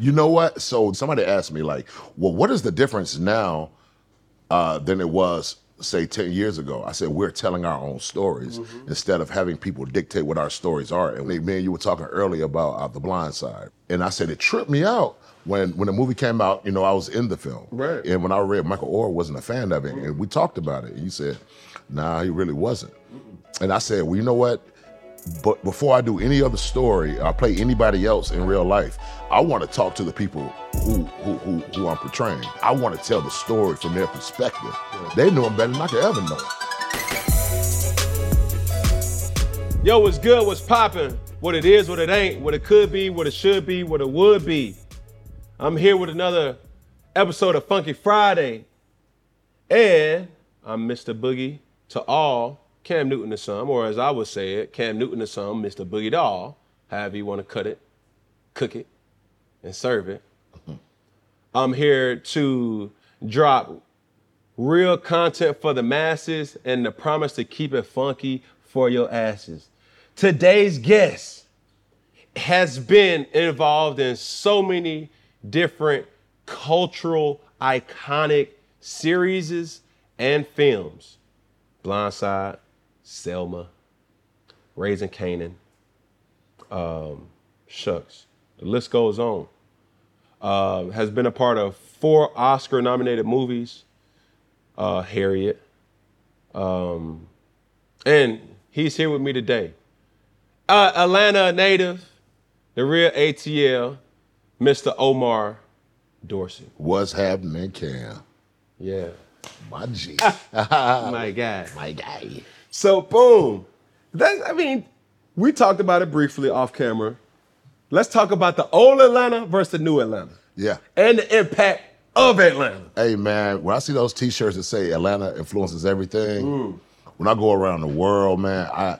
You know what? So somebody asked me like, well, what is the difference now uh, than it was say 10 years ago? I said, we're telling our own stories instead of having people dictate what our stories are. And me and you were talking earlier about uh, The Blind Side. And I said, it tripped me out when, when the movie came out, you know, I was in the film. Right. And when I read Michael Oher wasn't a fan of it, and we talked about it. And you said, nah, he really wasn't. And I said, well, you know what? But before I do any other story, I play anybody else in real life. I want to talk to the people who who, who, who I'm portraying. I want to tell the story from their perspective. They know him better than I could ever know. Yo, what's good? What's popping? What it is, what it ain't, what it could be, what it should be, what it would be. I'm here with another episode of Funky Friday. And I'm Mr. Boogie to all, Cam Newton to some, or as I would say it, Cam Newton to some, Mr. Boogie to all, however you want to cut it, cook it, and serve it. I'm here to drop real content for the masses and the promise to keep it funky for your asses. Today's guest has been involved in so many different cultural iconic series and films. Blindside, Selma, Raising Kanan, um, Shucks. The list goes on. Uh, has been a part of four Oscar nominated movies, uh, Harriet. Um, and he's here with me today. Uh, Atlanta native, the real ATL, Mr. Omar Dorsey. What's happening, Cam? Yeah. My G. My God. My guy. So boom. That I mean, we talked about it briefly off camera. Let's talk about the old Atlanta versus the new Atlanta Yeah. and the impact of Atlanta. Hey man, when I see those T-shirts that say Atlanta influences everything, mm. when I go around the world, man, I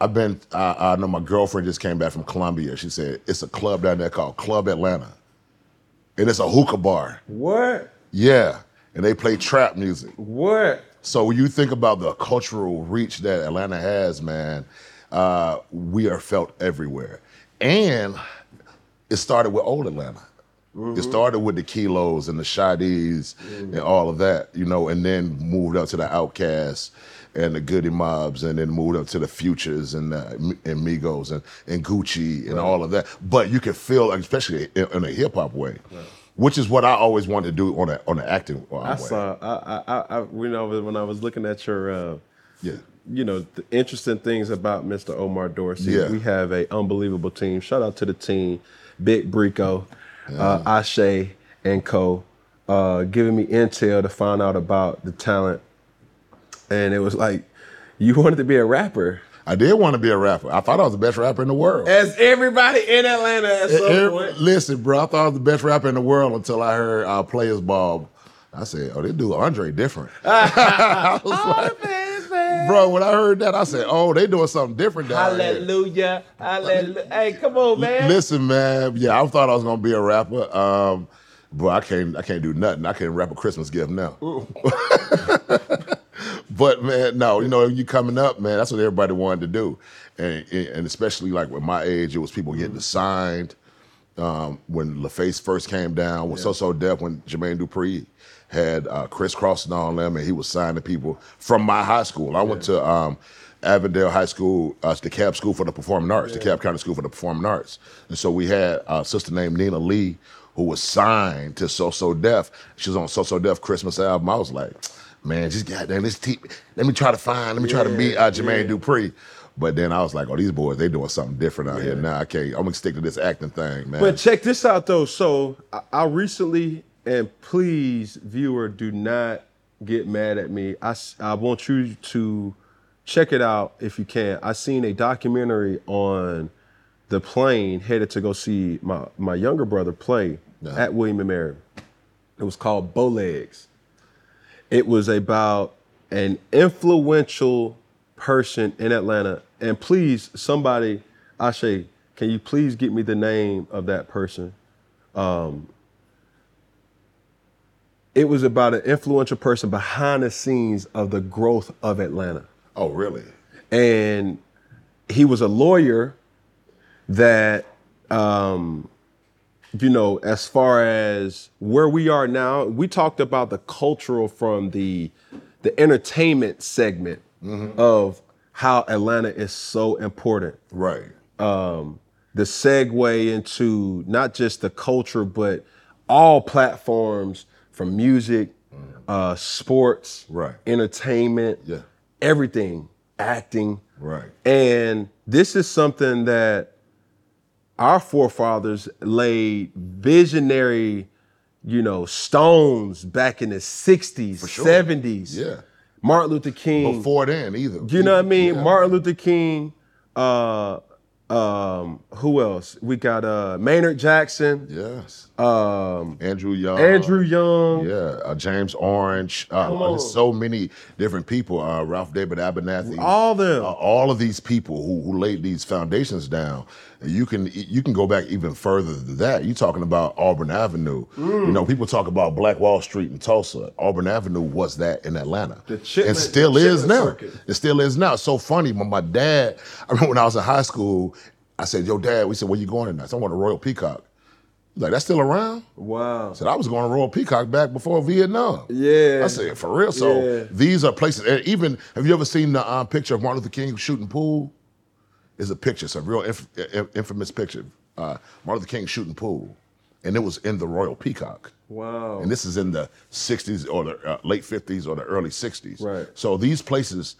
I've been. I, I know my girlfriend just came back from Colombia. She said it's a club down there called Club Atlanta, and it's a hookah bar. What? Yeah, and they play trap music. What? So when you think about the cultural reach that Atlanta has, man, uh, we are felt everywhere, and it started with old Atlanta. It started with the Kilos and the Shadis and all of that, you know, and then moved up to the Outkasts and the Goodie Mobs, and then moved up to the Futures and uh, and Migos and, and Gucci and all of that. But you can feel, especially in, in a hip hop way, which is what I always wanted to do on a on an acting uh, I way. saw. I, I, I, you know, when I was looking at your, uh, Yeah. you know, the interesting things about Mr. Omar Dorsey. Yeah. We have a unbelievable team. Shout out to the team, Big Brico, uh, Ashe, and Co. Uh, giving me intel to find out about the talent, and it was like, you wanted to be a rapper. I did want to be a rapper. I thought I was the best rapper in the world. As everybody in Atlanta at some Every- point. listen, bro, I thought I was the best rapper in the world until I heard uh, Players Ball. I said, oh, they do Andre different. I was like, bro, when I heard that, I said, oh, they doing something different down here. Hallelujah. Hallelujah. Hey, come on, man. Listen, man, yeah, I thought I was gonna be a rapper. Um, bro, I can't, I can't do nothing. I can't rap a Christmas gift now. but man, no, you know, you coming up, man, that's what everybody wanted to do, and and especially like with my age, it was people getting signed. Um, when LaFace first came down, when So So Def, when Jermaine Dupri had uh, Kris Kross on them, and he was signing people from my high school. I went to um, Avondale High School, uh, the DeKalb School for the Performing Arts, the DeKalb County School for the Performing Arts, and so we had a sister named Nina Lee who was signed to So So Def. She was on So So Def Christmas album. I was like, man, just goddamn, let's te- let me try to find, let me try to meet uh, Jermaine Dupri. But then I was like, oh, these boys, they doing something different out here now. I can't, I'm gonna stick to this acting thing, man. But check this out though. So I, I recently, and please, viewer, do not get mad at me. I want you to check it out if you can. I seen a documentary on the plane headed to go see my, my younger brother play Yeah. at William and Mary. It was called Bowlegs. It was about an influential person in Atlanta. And please, somebody, Ashe, can you please get me the name of that person? Um, it was about an influential person behind the scenes of the growth of Atlanta. oh, really? And he was a lawyer that um, you know, as far as where we are now, we talked about the cultural from the the entertainment segment of how Atlanta is so important. Right. Um, the segue into not just the culture, but all platforms from music, uh, sports, Right. entertainment, Yeah. everything, acting. Right. And this is something that our forefathers laid visionary, you know, stones back in the 60s, sure. 70s. Yeah. Martin Luther King. Before then, either. you know what I mean? Yeah. Martin Luther King, uh um, who else? We got uh Maynard Jackson, Yes. Um, Andrew Young. Andrew Young. Yeah. Uh, James Orange. Uh, there's so many different people. Uh, Ralph David Abernathy. All them. uh, all of these people who, who laid these foundations down. And You can you can go back even further than that. You're talking about Auburn Avenue. Mm. You know, people talk about Black Wall Street in Tulsa. Auburn Avenue was that in Atlanta, The and still is now. Circuit. It still is now. It's so funny. When my dad, I remember when I was in high school, I said, "Yo, Dad," we said, "Where you going tonight?" Said, "I want a Royal Peacock." Like, "That's still around?" Wow. I said, "I was going to Royal Peacock back before Vietnam." Yeah. I said, "For real." So Yeah. these are places. And even have you ever seen the um, picture of Martin Luther King shooting pool? It's a picture. It's a real inf- in- infamous picture. Uh, Martin Luther King shooting pool, and it was in the Royal Peacock. Wow. And this is in the 60s or the uh, late 50s or the early 60s. Right. So these places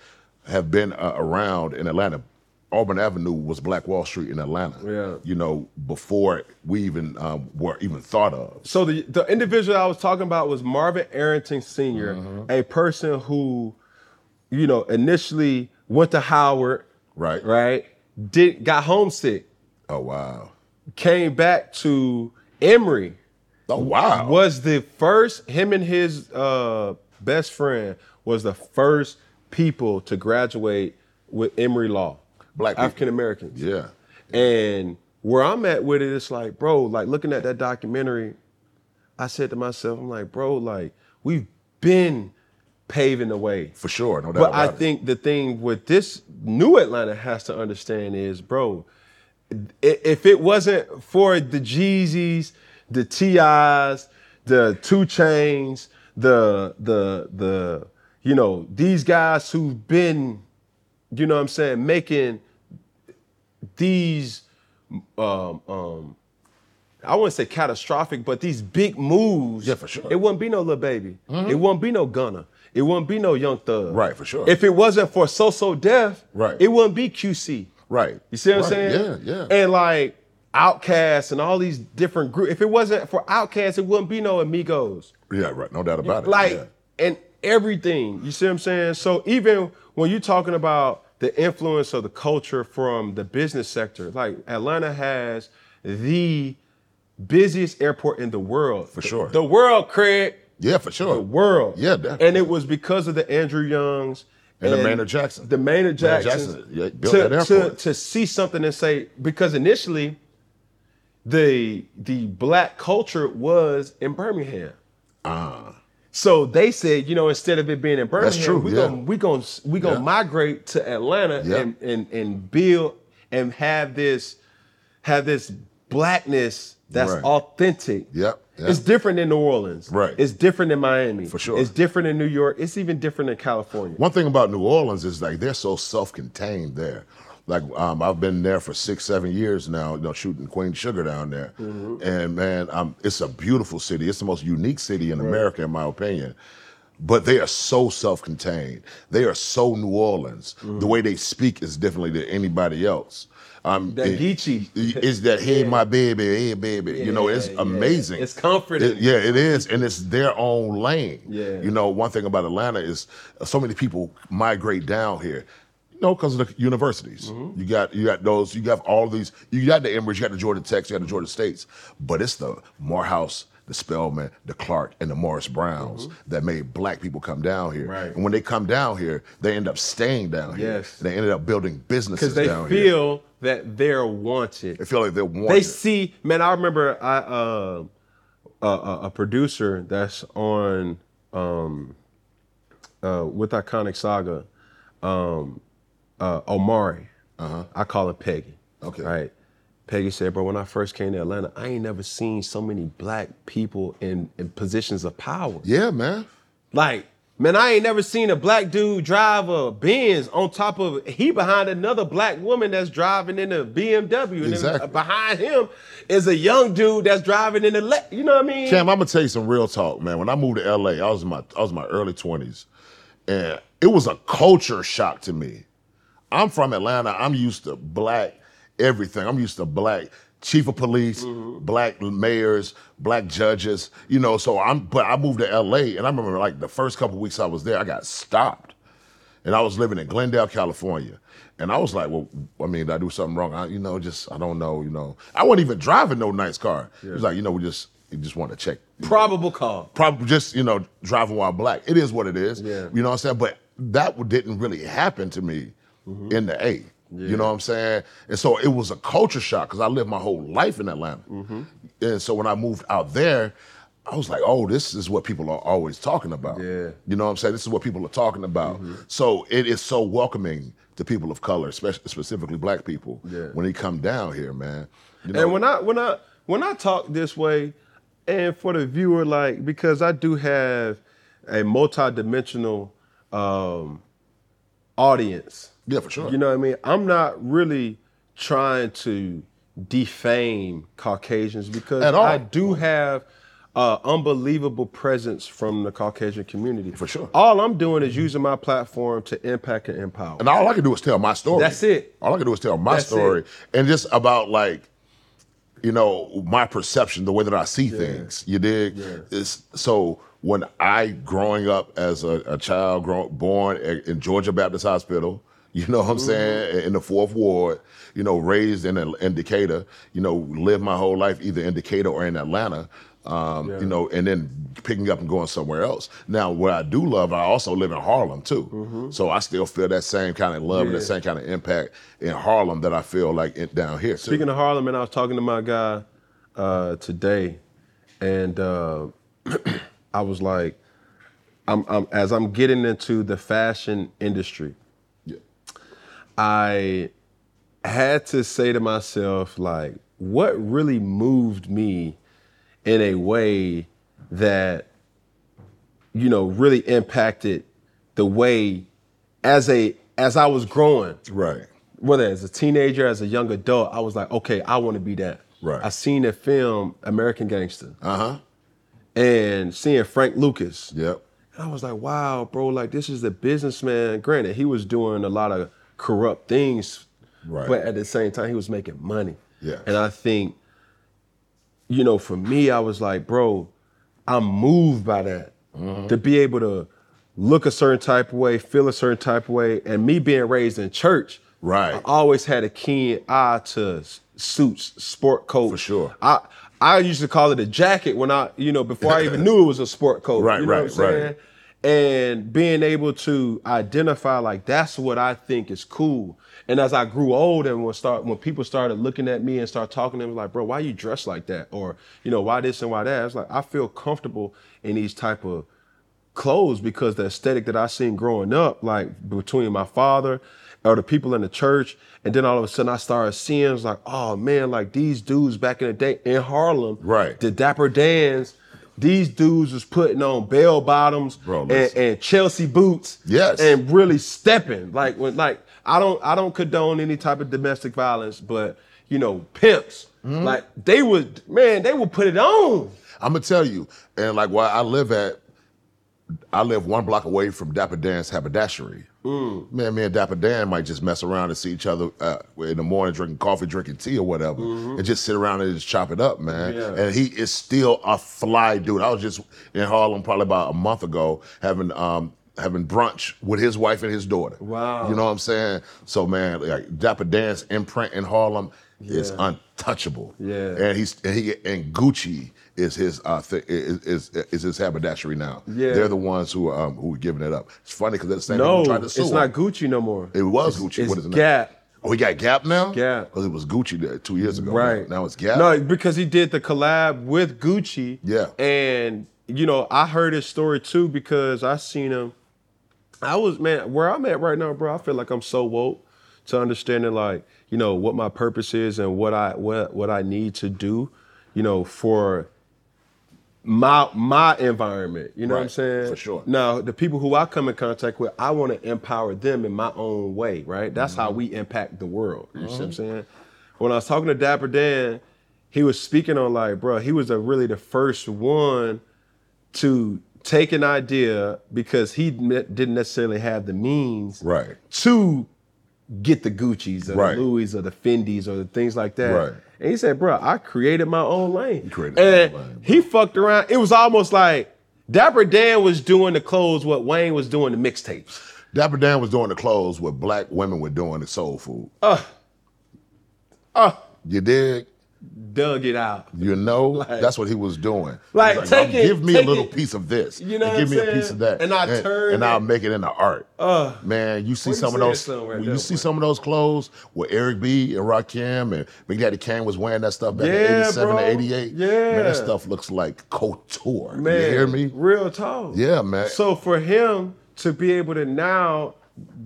have been uh, around in Atlanta. Auburn Avenue was Black Wall Street in Atlanta. Yeah. You know, before we even um, were even thought of. So the the individual I was talking about was Marvin Arrington Sr., Mm-hmm. a person who, you know, initially went to Howard, Right. right? Did got homesick, Oh wow. came back to Emory, Oh wow. was the first him and his uh, best friend was the first people to graduate with Emory Law. Black. African Americans. Yeah. And where I'm at with it, it's like, bro, like looking at that documentary, I said to myself, I'm like, bro, like we've been paving the way. For sure. No doubt But I it. think the thing with this new Atlanta has to understand is, bro, if it wasn't for the Jeezys, the TIs, the Two Chainz, the the the you know these guys who've been, you know, what I'm saying, making these um um I wouldn't say catastrophic, but these big moves. Yeah, for sure. It wouldn't be no Lil Baby. It wouldn't be no Gunna. It wouldn't be no Young Thug. Right, for sure. If it wasn't for So So Def, Right. it wouldn't be QC. Right. You see what I'm saying? Yeah, yeah. And like Outkast and all these different groups. If it wasn't for Outkast, it wouldn't be no Amigos. yeah, right. No doubt about it. Like yeah. and everything. You see what I'm saying? So even when you're talking about the influence of the culture from the business sector, like Atlanta has the busiest airport in the world. For sure. The world, Craig. Yeah, for sure. The world. Yeah, definitely. And it was because of the Andrew Youngs And the Maynard Jackson. The Maynard Jackson. Jackson, yeah, built to, that to, airport. to see something and say, because initially the the black culture was in Birmingham. Ah. So they said, you know, instead of it being in Birmingham, we're yeah. gonna we gonna we gonna Yeah. migrate to Atlanta Yeah. and, and and build and have this have this blackness that's Right. authentic. Yep, yep. It's different in New Orleans. Right. It's different in Miami. For sure. It's different in New York. It's even different in California. One thing about New Orleans is like they're so self-contained there. Like um, I've been there for six, seven years now, you know, shooting Queen Sugar down there, and man, um, it's a beautiful city. It's the most unique city in America, in my opinion. But they are so self-contained. They are so New Orleans. The way they speak is differently than anybody else. Um, That it- Geechee. is that hey my baby, hey baby. you know, it's Yeah, yeah. amazing. It's comforting. It- yeah, it is, and it's their own lane. Yeah. You know, one thing about Atlanta is so many people migrate down here. Know, because of the universities. Mm-hmm. You got you got those. You got all these. You got the Emory, you got the Georgia Techs, you got the Georgia States, but it's the Morehouse, the Spelman, the Clark, and the Morris Browns that made black people come down here. Mm-hmm. Right. And when they come down here, they end up staying down here. Yes. They ended up building businesses Because they down here. feel that they're wanted. They feel like they're wanted. They see, man. I remember I uh, a, a, a producer that's on um, uh, with Iconic Saga, um, uh, Omari. I call him Peggy. Okay. Right. Peggy said, bro, when I first came to Atlanta, I ain't never seen so many black people in, in positions of power. Yeah, man. Like, man, I ain't never seen a black dude drive a Benz on top of he behind another black woman that's driving in a BMW. And Exactly. then behind him is a young dude that's driving in a le- you know what I mean? Cam, I'm gonna tell you some real talk, man. When I moved to LA, I was in my I was in my early 20s, and it was a culture shock to me. I'm from Atlanta. I'm used to black everything. I'm used to black chief of police, mm-hmm. black mayors, black judges. You know, so I'm. But I moved to LA, and I remember like the first couple weeks I was there, I got stopped, and I was living in Glendale, California. And I was like, well, I mean, did I do something wrong? I, you know, just I don't know. You know, I wasn't even driving no nice car. He was like, you know, we just we just want to check Probable cause. probably just you know driving while black. It is what it is. Yeah. You know what I'm saying? But that didn't really happen to me Mm-hmm. in the A. You know what I'm saying? And so it was a culture shock because I lived my whole life in Atlanta. Mm-hmm. And so when I moved out there, I was like, oh, this is what people are always talking about. Yeah. Mm-hmm. You know what I'm saying? This is what people are talking about. So it is so welcoming to people of color, especially specifically black people, Yeah. when they come down here, man. You know, And when I when I when I talk this way, and for the viewer, like because I do have a multi-dimensional um, audience. Yeah, for sure. You know what I mean? I'm not really trying to defame Caucasians because. I do have uh, unbelievable presence from the Caucasian community. For sure. All I'm doing is using my platform to impact and empower. And all I can do is tell my story. That's it. All I can do is tell my That's story it. and just about like, you know, my perception, the way that I see things. You dig? Yeah. It's, so when I growing up as a, a child, grown, born in Georgia Baptist Hospital, you know what I'm Mm-hmm. saying, in the fourth ward, you know, raised in in Decatur, you know, lived my whole life either in Decatur or in Atlanta. Um, You know, and then picking up and going somewhere else. Now, what I do love, I also live in Harlem too. So I still feel that same kind of love and the Mm-hmm. Same kind of impact in Harlem that I feel like it, down here too. Speaking of Harlem, and I was talking to my guy uh, today, and uh, I was like, I'm, I'm as I'm getting into the fashion industry, Yeah. I had to say to myself, like, what really moved me in a way that, you know, really impacted the way as a as I was growing Right. whether as a teenager, as a young adult, I was like, okay, I want to be that. Right. I seen the film American Gangster Uh huh. and seeing Frank Lucas. Yep. And I was like, wow, bro, like this is the businessman. Granted, he was doing a lot of corrupt things, Right. but at the same time, he was making money. Yeah. And I think, you know, for me, I was like, bro, I'm moved by that. Mm-hmm. To be able to look a certain type of way, feel a certain type of way, and me being raised in church, Right. I always had a keen eye to suits, sport coat. For sure. I I used to call it a jacket when I, you know, before I even knew it was a sport coat. Right, you know right, what I'm saying? right. And being able to identify like that's what I think is cool. And as I grew older and when start when people started looking at me and start talking to me like, bro, why you dressed like that? Or, you know, why this and why that? It's like I feel comfortable in these type of clothes because the aesthetic that I seen growing up, like between my father or the people in the church, and then all of a sudden I started seeing, it's like, oh man, like these dudes back in the day in Harlem, Right. The Dapper Dans, these dudes was putting on bell bottoms and, and Chelsea boots, Yes. and really stepping. Like when, like I don't, I don't condone any type of domestic violence, but you know, pimps, Mm-hmm. like they would, man, they would put it on. I'm gonna tell you, and like where I live at, I live one block away from Dapper Dan's haberdashery. Mm. Man, me and Dapper Dan might just mess around and see each other uh, in the morning, drinking coffee, drinking tea or whatever, and just sit around and just chop it up, man. Mm-hmm. Yeah. And he is still a fly dude. I was just in Harlem probably about a month ago having um, having brunch with his wife and his daughter. Wow. You know what I'm saying? So man, like Dapper Dan's imprint in Harlem is untouchable. Yeah. And he's and he and Gucci is his uh th- is, is is his haberdashery now. Yeah. They're the ones who um who are giving it up. It's funny because they're the same No, who tried to sue it's not. Gucci no more. It was Gucci. It's what is it now? Gap. Oh, he got Gap now. Gap. Because it was Gucci there two years ago. Right. Now it's Gap. No, because he did the collab with Gucci. Yeah. And you know, I heard his story too because I seen him. I was man, where I'm at right now, bro. I feel like I'm so woke to understanding like you know, what my purpose is and what I what what I need to do, you know, for my my environment. You know what I'm saying? for sure. Now, the people who I come in contact with, I want to empower them in my own way, right? That's how Mm-hmm. we impact the world. You see what I'm saying? When I was talking to Dapper Dan, he was speaking on like, bro, he was a, really the first one to take an idea because he ne- didn't necessarily have the means Right. to get the Gucci's or Right. the Louis or the Fendi or the things like that. Right. And he said, bro, I created my own lane. created and own lane, he fucked around. It was almost like Dapper Dan was doing the clothes what Wayne was doing the mixtapes. Dapper Dan was doing the clothes what black women were doing the soul food. Uh, uh, You dig? Dug it out. You know, Like- that's what he was doing. Like, He's take "Oh, it- give me a little it- piece of this. You know give me a piece of that, And I and, turn and I'll make it into art. Uh, Man, you see some of those. when you see some of those clothes where Eric B and Rakim and Big Daddy Kane was wearing that stuff back in Yeah, '87 bro. to '88. man, that stuff looks like couture. man, you hear me? Real talk. Yeah, man. So for him to be able to now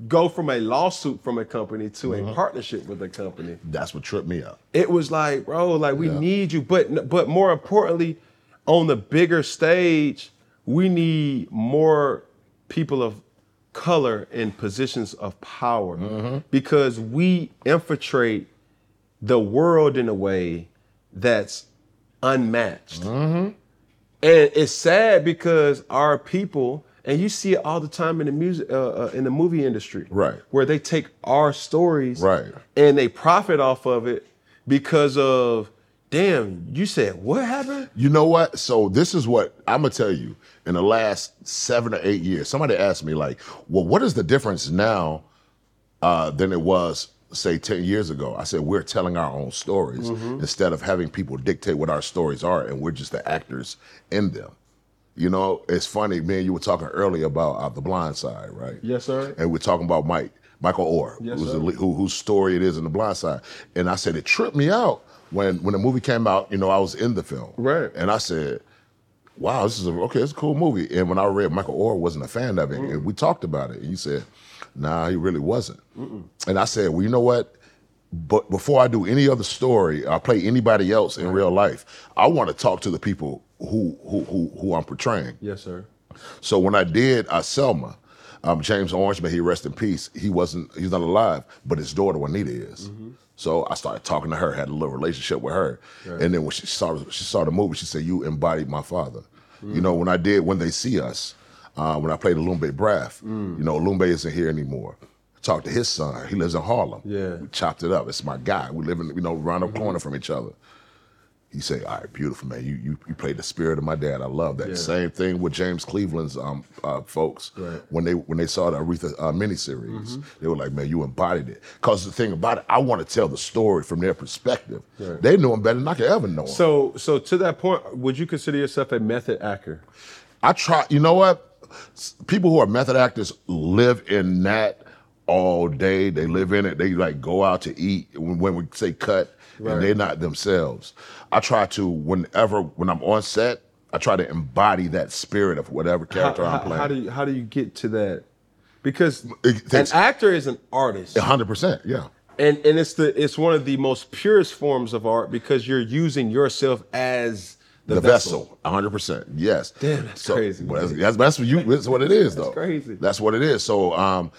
go from a lawsuit from a company to a partnership with a company, That's what tripped me up. it was like, bro, like we Yeah. need you. But but more importantly, on the bigger stage, we need more people of color in positions of power Mm-hmm. because we infiltrate the world in a way that's unmatched. Mm-hmm. And it's sad because our people, and you see it all the time in the music, uh, uh, in the movie industry, Right. Where they take our stories, Right. and they profit off of it because of, damn, you said what happened? You know what? So this is what I'm gonna tell you. In the last seven or eight years, somebody asked me like, "Well, what is the difference now uh, than it was, say, ten years ago?" I said, "We're telling our own stories instead of having people dictate what our stories are, and we're just the actors in them." You know, it's funny. man. you were talking earlier about uh, the Blind Side, right? Yes, sir. and we're talking about Mike, Michael Oher, Yes, who's the, who, whose story it is in The Blind Side. And I said, it tripped me out when when the movie came out, you know, I was in the film. Right. And I said, wow, this is a, okay, it's a cool movie. And when I read Michael Oher wasn't a fan of it, and we talked about it, and you said, nah, he really wasn't. And I said, well, you know what? But before I do any other story, I play anybody else in real life, I want to talk to the people who who who, who I'm portraying. Yes, sir. So when I did uh, Selma, um, James Orange, may he rest in peace. He wasn't, he's not alive, but his daughter Juanita is. So I started talking to her, had a little relationship with her, and then when she saw she saw the movie, she said, "You embodied my father." You know, when I did when they see us, uh, when I played Elombe Brath, you know, Elombe isn't here anymore. Talked to his son. He lives in Harlem. Yeah. we chopped it up. It's my guy. We live in, you know, around the corner from each other. He say, "All right, beautiful man. You you you played the spirit of my dad. I love that." Yeah. Same thing with James Cleveland's um uh, folks Right. Mm-hmm. when they when they saw the Aretha uh, miniseries. They were like, "Man, you embodied it." Because the thing about it, I want to tell the story from their perspective. Right. They know him better than I could ever know him. So so to that point, would you consider yourself a method actor? I try. You know what? People who are method actors live in that all day. They live in it. They like go out to eat when, when we say cut, Right. and they're not themselves. I try to whenever when I'm on set, I try to embody that spirit of whatever character how, I'm playing. how do you how do you get to that? Because takes- an actor is an artist. hundred percent, yeah. and and it's the it's one of the most purest forms of art because you're using yourself as the, The, vessel. hundred percent, yes. Damn, that's crazy, well, That's, that's, that's what you. That's what it is, though. That's crazy. That's what it is. So, um,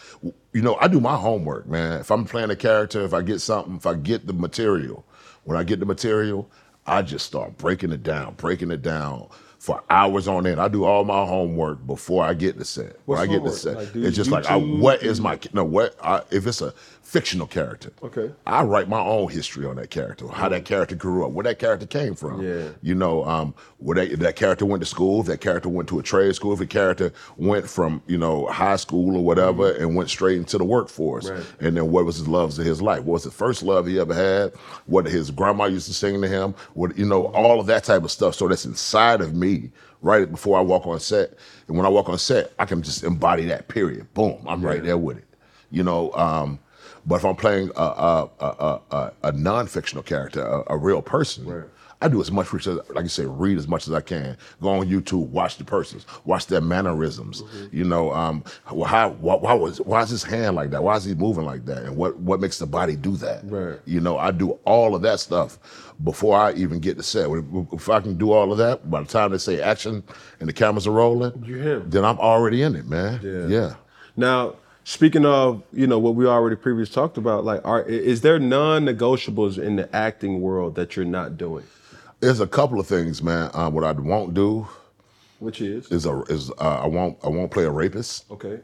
you know, I do my homework, man. If I'm playing a character, if I get something, if I get the material, when I get the material, I just start breaking it down, breaking it down for hours on end. I do all my homework before I get the set. What's when I get homework? the set, Like, it's just like, I, what is my no? What I, if it's a fictional character? Okay. I write my own history on that character, how that character grew up, where that character came from. Yeah. You know, um, where that, that character went to school, if that character went to a trade school, if a character went from, you know, high school or whatever and went straight into the workforce. Right. And then what was his loves of his life? What was the first love he ever had? What his grandma used to sing to him? What, you know, all of that type of stuff. So that's inside of me right before I walk on set. And when I walk on set, I can just embody that period. Boom, I'm right there with it. You know, um, but if I'm playing a, a, a, a, a, non-fictional character, a, a real person, Right. I do as much research, like you said, read as much as I can. Go on YouTube, watch the persons, watch their mannerisms. Mm-hmm. You know, um, how why, why was why is his hand like that? Why is he moving like that? And what what makes the body do that? Right. You know, I do all of that stuff before I even get to set. If I can do all of that, by the time they say action and the cameras are rolling, You're him. then I'm already in it, man. Yeah. yeah. Now, speaking of, you know, what we already previously talked about, like, are is there non-negotiables in the acting world that you're not doing? There's a couple of things, man. Uh, what I won't do Which is is a is uh, I won't I won't play a rapist. okay.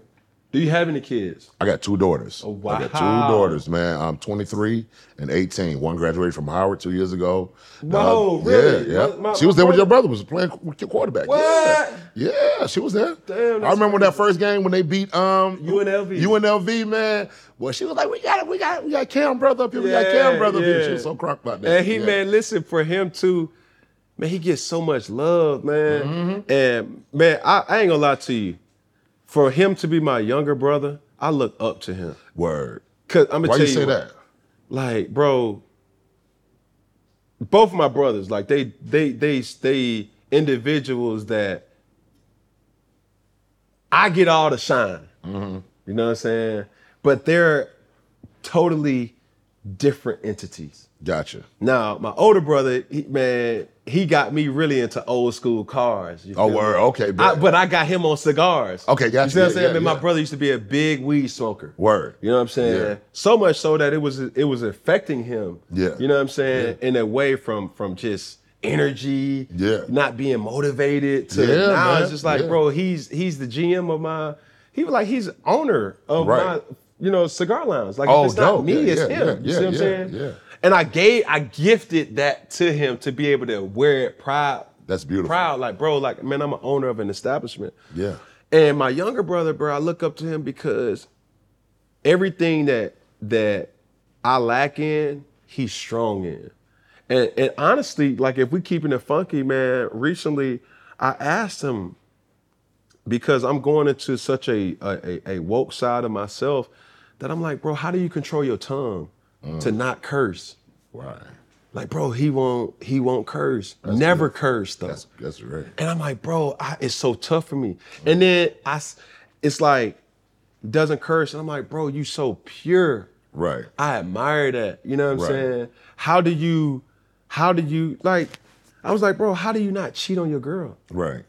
Do you have any kids? I got two daughters. Oh, wow. I got two daughters, man. I'm 23 and 18. One graduated from Howard two years ago. No, Uh, really? Yeah, yeah. My- my- she was there with your brother-. Was playing qu- quarterback. What? Yeah, yeah. She was there. Damn, I remember that first game when they beat um UNLV. UNLV, man. Well, she was like, "We got it. We got we got Cam brother up here. we got Yeah, Cam brother up here." She was so crunk about that. And he, Yeah. man, listen for him to, man, he gets so much love, man. Mm-hmm. And man, I, I ain't gonna lie to you. For him to be my younger brother, I look up to him. Word. Cause I'm gonna Why tell you say what, that? like, bro, both my brothers, like they they they they individuals that I get all the shine. Mm-hmm. You know what I'm saying? But they're totally different entities. Gotcha. Now, my older brother, he, man, he got me really into old school cars. Oh, word. Okay, I, but I got him on cigars. Okay, gotcha. You see what I'm Yeah, saying? yeah, Man, my yeah. brother used to be a big weed smoker. Word. You know what I'm saying? Yeah. So much so that it was it was affecting him. Yeah. You know what I'm saying? In a way from from just energy, Yeah. not being motivated to Yeah, now man. it's just like, Yeah. bro, he's he's the GM of my he was like he's owner of Right. my you know cigar lounge. Like Oh, if it's not me, Yeah, it's yeah, him. yeah, you see what I'm saying? yeah. And I gave I gifted that to him to be able to wear it proud. That's beautiful. Proud, like bro, like man, I'm an owner of an establishment. Yeah. And my younger brother, bro, I look up to him because everything that that I lack in, he's strong in. And and honestly, like if we keeping it funky, man, recently I asked him because I'm going into such a, a- a woke side of myself that I'm like, bro, how do you control your tongue to mm. not curse? Right. Like, bro, he won't he won't curse. Never curse though. That's that's right. And I'm like, bro, I, it's so tough for me. And mm. then I, it's like, doesn't curse. And I'm like, bro, you so pure. Right. I admire that. You know what I'm Right. saying? How do you, how do you, like, I was like, bro, how do you not cheat on your girl? Right.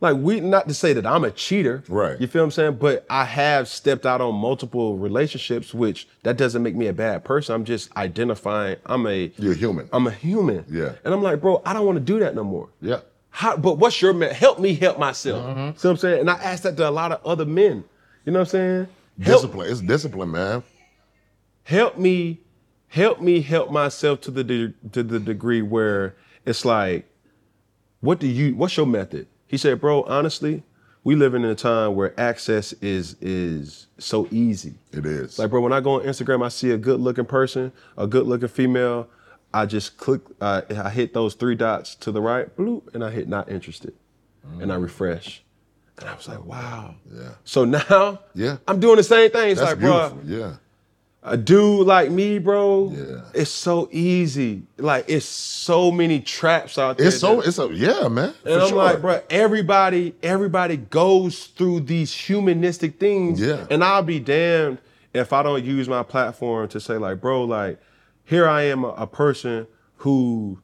Like, we, not to say that I'm a cheater. Right. You feel what I'm saying? But I have stepped out on multiple relationships, which that doesn't make me a bad person. I'm just identifying I'm a, You're human. I'm a human. Yeah. And I'm like, bro, I don't want to do that no more. yeah. How, but what's your me- help me help myself? Mm-hmm. See what I'm saying? And I asked that to a lot of other men. You know what I'm saying? Help, Discipline. It's discipline, man. help me, help me help myself to the de- to the degree where it's like, what do you? What's your method? He said, bro. Honestly, we live in a time where access is is so easy. It is. Like, bro, when I go on Instagram, I see a good looking person, a good looking female. I just click, uh, I hit those three dots to the right, bloop, and I hit not interested. And I refresh. And I was like, wow. Yeah. So now, Yeah. I'm doing the same thing. It's That's like, bro. Yeah. A dude like me, bro, Yeah. it's so easy. Like, it's so many traps out there. It's so that- it's a yeah, man. and I'm sure. like, bro, everybody, everybody goes through these humanistic things. Yeah. And I'll be damned if I don't use my platform to say, like, bro, like, here I am, a, a person who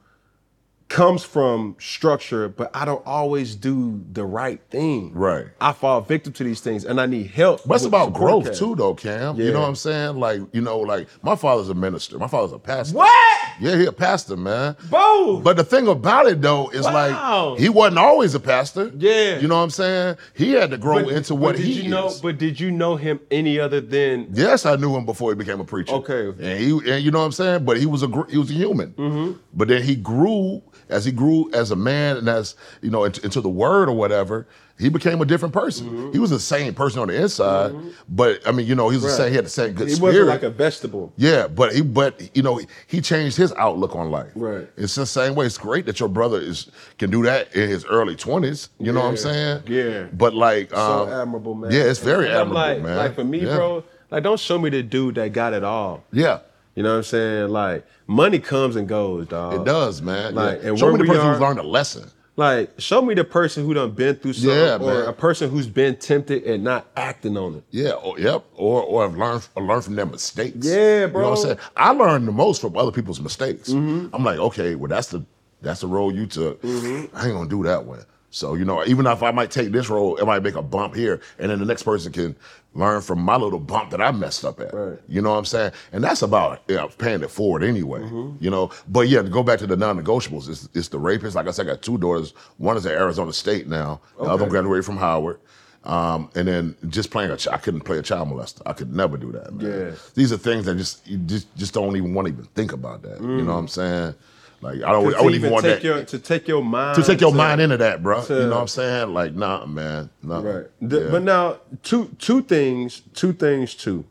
comes from structure, but I don't always do the right thing. Right. I fall victim to these things and I need help. But it's about growth too, though, Cam. You know what I'm saying? Like, you know, like my father's a minister. My father's a pastor. What? Yeah, he a pastor, man. Boom. But the thing about it though is Wow. like he wasn't always a pastor. Yeah. You know what I'm saying? He had to grow into what did he you is. know? But did you know him any other than Yes, I knew him before he became a preacher. Okay. and he and you know what I'm saying. But he was a he was a human. Mm-hmm. But then he grew as he grew as a man and as you know into, into the word or whatever. He became a different person. Mm-hmm. He was the same person on the inside, but I mean, you know, he was the same. He had the same good he spirit. wasn't like a vegetable? Yeah, but he, but you know, he changed his outlook on life. Right. It's the same way. It's great that your brother is can do that in his early twenties. You know what I'm saying? yeah. But like, so um, admirable, man. Yeah, it's very admirable, like, man. Like for me, Yeah. bro, like don't show me the dude that got it all. Yeah, You know what I'm saying? Like money comes and goes, dog. It does, man. Like, yeah. and Show me the person are- who's learned a lesson. Like, show me the person who done been through something, Yeah, or man. a person who's been tempted and not acting on it. Yeah, or, yep, or or have learned or learned from their mistakes. Yeah, bro. You know what I'm saying? I learned the most from other people's mistakes. Mm-hmm. I'm like, okay, well that's the that's the role you took. Mm-hmm. I ain't gonna do that one. So you know, even if I might take this role, it might make a bump here, and then the next person can learn from my little bump that I messed up at. Right. You know what I'm saying? And that's about yeah, paying it forward anyway. Mm-hmm. You know, but yeah, to go back to the non-negotiables, it's, it's the rapist. Like I said, I got two daughters. One is at Arizona State now. The other one graduated from Howard. Um, and then just playing a, ch- I couldn't play a child molester. I could never do that, man. Yeah. These are things that just you just just don't even want to even think about that. You know what I'm saying? Like I don't, Mm. I wouldn't even want take that your to take your mind to take your to- mind into that, bro. to- you know what I'm saying? Like, nah, man, nah. Right. The- Yeah. But now, two two things, two things too.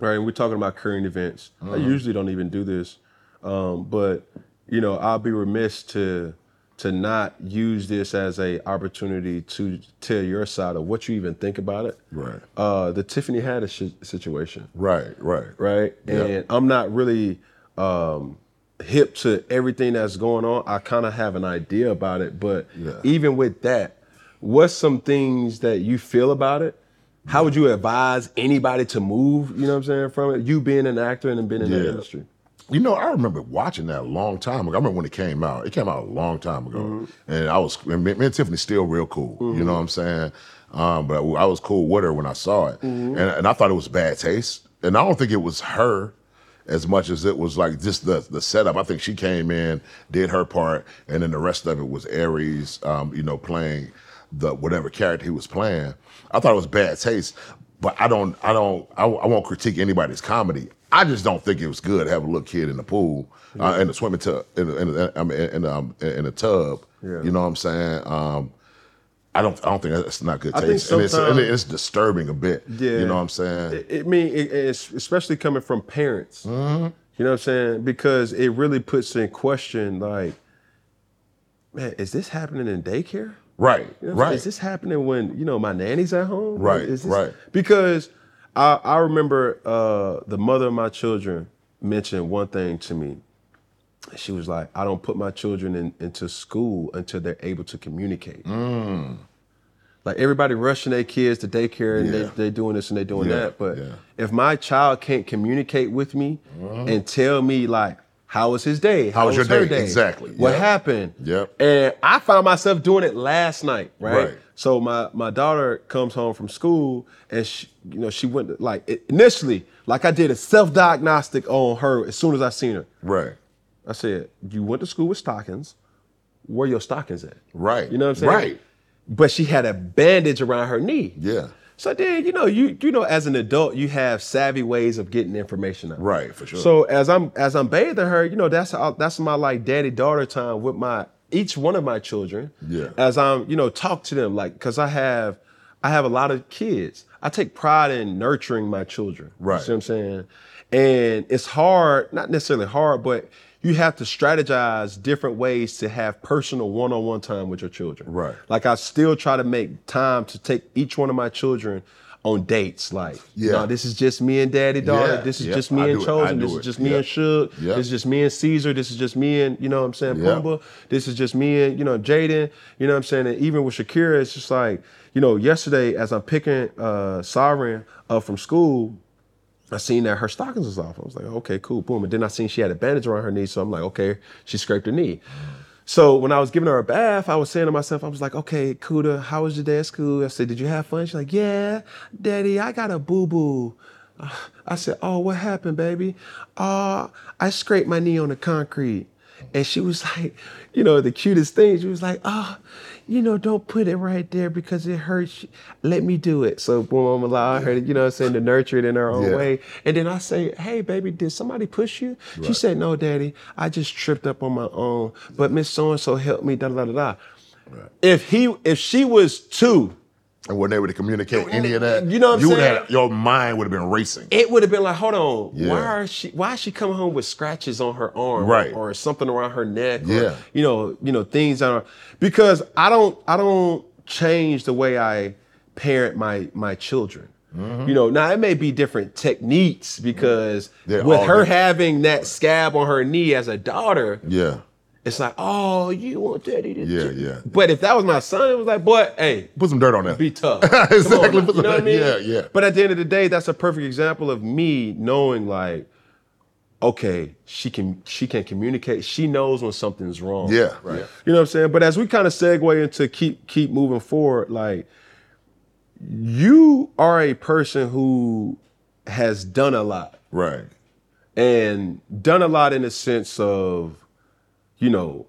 Right. And we're talking about current events. I Mm-hmm. usually don't even do this, um, but you know, I'll be remiss to to not use this as a opportunity to tell your side of what you even think about it. Right. Uh, the Tiffany Haddish si- situation right, right, right? And I'm not really um, hip to everything that's going on. I kind of have an idea about it, but Yeah. even with that, what's some things that you feel about it? How would you advise anybody to move? You know what I'm saying from it? You being an actor and been in that Yeah. industry. You know, I remember watching that a long time ago. I remember when it came out. It came out a long time ago, Mm-hmm. and I was and me, and Tiffany still real cool. You know what I'm saying? Um, but I was cool with her when I saw it, Mm-hmm. and, and I thought it was bad taste. And I don't think it was her as much as it was like just the the setup. I think she came in, did her part, and then the rest of it was Aries, um, you know, playing the whatever character he was playing. I thought it was bad taste, but I don't, I don't, I, I won't critique anybody's comedy. I just don't think it was good to have a little kid in the pool, uh, in the swimming tub, in, in, in, mean, in, um, in a tub. Yeah. You know what I'm saying? Um, I don't, I don't think that's not good I think taste, and, it's, and it's disturbing a bit. Yeah. You know what I'm saying? It, it mean it, it's especially coming from parents. Mm-hmm. You know what I'm saying? Because it really puts in question, like, man, is this happening in daycare? right, You know right. Is this happening when you know my nanny's at home? Right, Is this- right. Because I I remember uh, the mother of my children mentioned one thing to me. She was like, "I don't put my children in, into school until they're able to communicate." Like everybody rushing their kids to daycare and Mm. Yeah. they they doing this and they're doing Yeah, that. But yeah. if my child can't communicate with me and tell me like, how was his day? How was your her day? Exactly. What Yep. happened? Yep. And I found myself doing it last night, right? Right. So my my daughter comes home from school and she, you know, she went to, like initially, like I did a self diagnostic on her as soon as I seen her. right, I said, "You went to school with stockings. Where your stockings at?" right. You know what I'm saying? Right. But she had a bandage around her knee. Yeah. So then, you know, you you know, as an adult, you have savvy ways of getting information out. Right, for sure. So as I'm as I'm bathing her, you know, that's how, that's my like daddy daughter time with my each one of my children. Yeah. As I'm, you know, talk to them like because I have I have a lot of kids. I take pride in nurturing my children. Right. You see what I'm saying? And it's hard, not necessarily hard, but you have to strategize different ways to have personal one-on-one time with your children. Right. Like I still try to make time to take each one of my children on dates. Like, Yeah. no, this is just me and daddy daughter. Yeah, This is yeah, just me I and Chosen. This is just me yeah. and Suge. Yeah. This is just me and Caesar. This is just me and, you know what I'm saying, Yeah. Pumbaa. This is just me and, you know, Jaden. You know what I'm saying? And even with Shakira, it's just like, you know, yesterday as I'm picking uh Sovereign up from school, I seen that her stockings was off. I was like, okay, cool, boom. And then I seen she had a bandage around her knee, so I'm like, okay, she scraped her knee. So when I was giving her a bath, I was saying to myself, I was like, okay, Kuda, how was your day at school? I said, did you have fun? She's like, yeah, daddy, I got a boo-boo. I said, oh, what happened, baby? Uh, I scraped my knee on the concrete. And she was like, you know, the cutest thing. She was like, oh, you know, don't put it right there because it hurts. Let me do it. So boom, I'm allowing her, to, you know what I'm saying, to nurture it in her own Yeah. way. And then I say, hey, baby, did somebody push you? She said, no, daddy, I just tripped up on my own. But Miss So-and-so helped me, da da da da. If he, if she was two, and weren't able to communicate any of that. You know what I'm you saying? have your mind would have been racing. it would have been like, hold on, Yeah. why are she why is she coming home with scratches on her arm Right. or, something around her neck or Yeah. you know, you know, things that are because I don't I don't change the way I parent my my children. Mm-hmm. You know, now it may be different techniques because They're with her different. having that scab on her knee as a daughter, Yeah. It's like, oh, you want daddy to Yeah, yeah. But if that was my son, it was like, boy, hey, Put some dirt on that. be tough. Exactly. On, you know what I mean? Yeah, yeah. But at the end of the day, that's a perfect example of me knowing like, okay, she can she can communicate. She knows when something's wrong. Yeah, right. You know what I'm saying? But as we kind of segue into keep keep moving forward, like you are a person who has done a lot Right. and done a lot in the sense of, you know,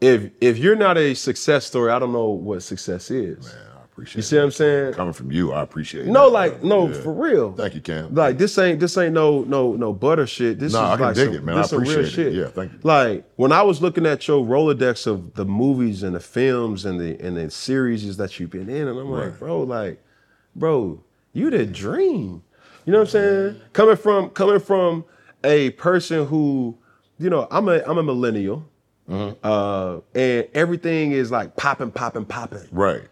if if you're not a success story, I don't know what success is. Man, I appreciate You see what I'm saying? Coming from you, I appreciate it. No, like no, Yeah. for real. Thank you, Cam. Like this ain't this ain't no no no butter shit. This No, is I can like dig some, it, man. I This some real appreciate it. shit. Yeah, thank you. Like when I was looking at your Rolodex of the movies and the films and the and the series that you've been in, and I'm like, bro, like, bro, you the dream. You know what I'm saying? Coming from coming from a person who, you know, I'm a I'm a millennial. Mm-hmm. Uh, and everything is like popping, popping, popping Right.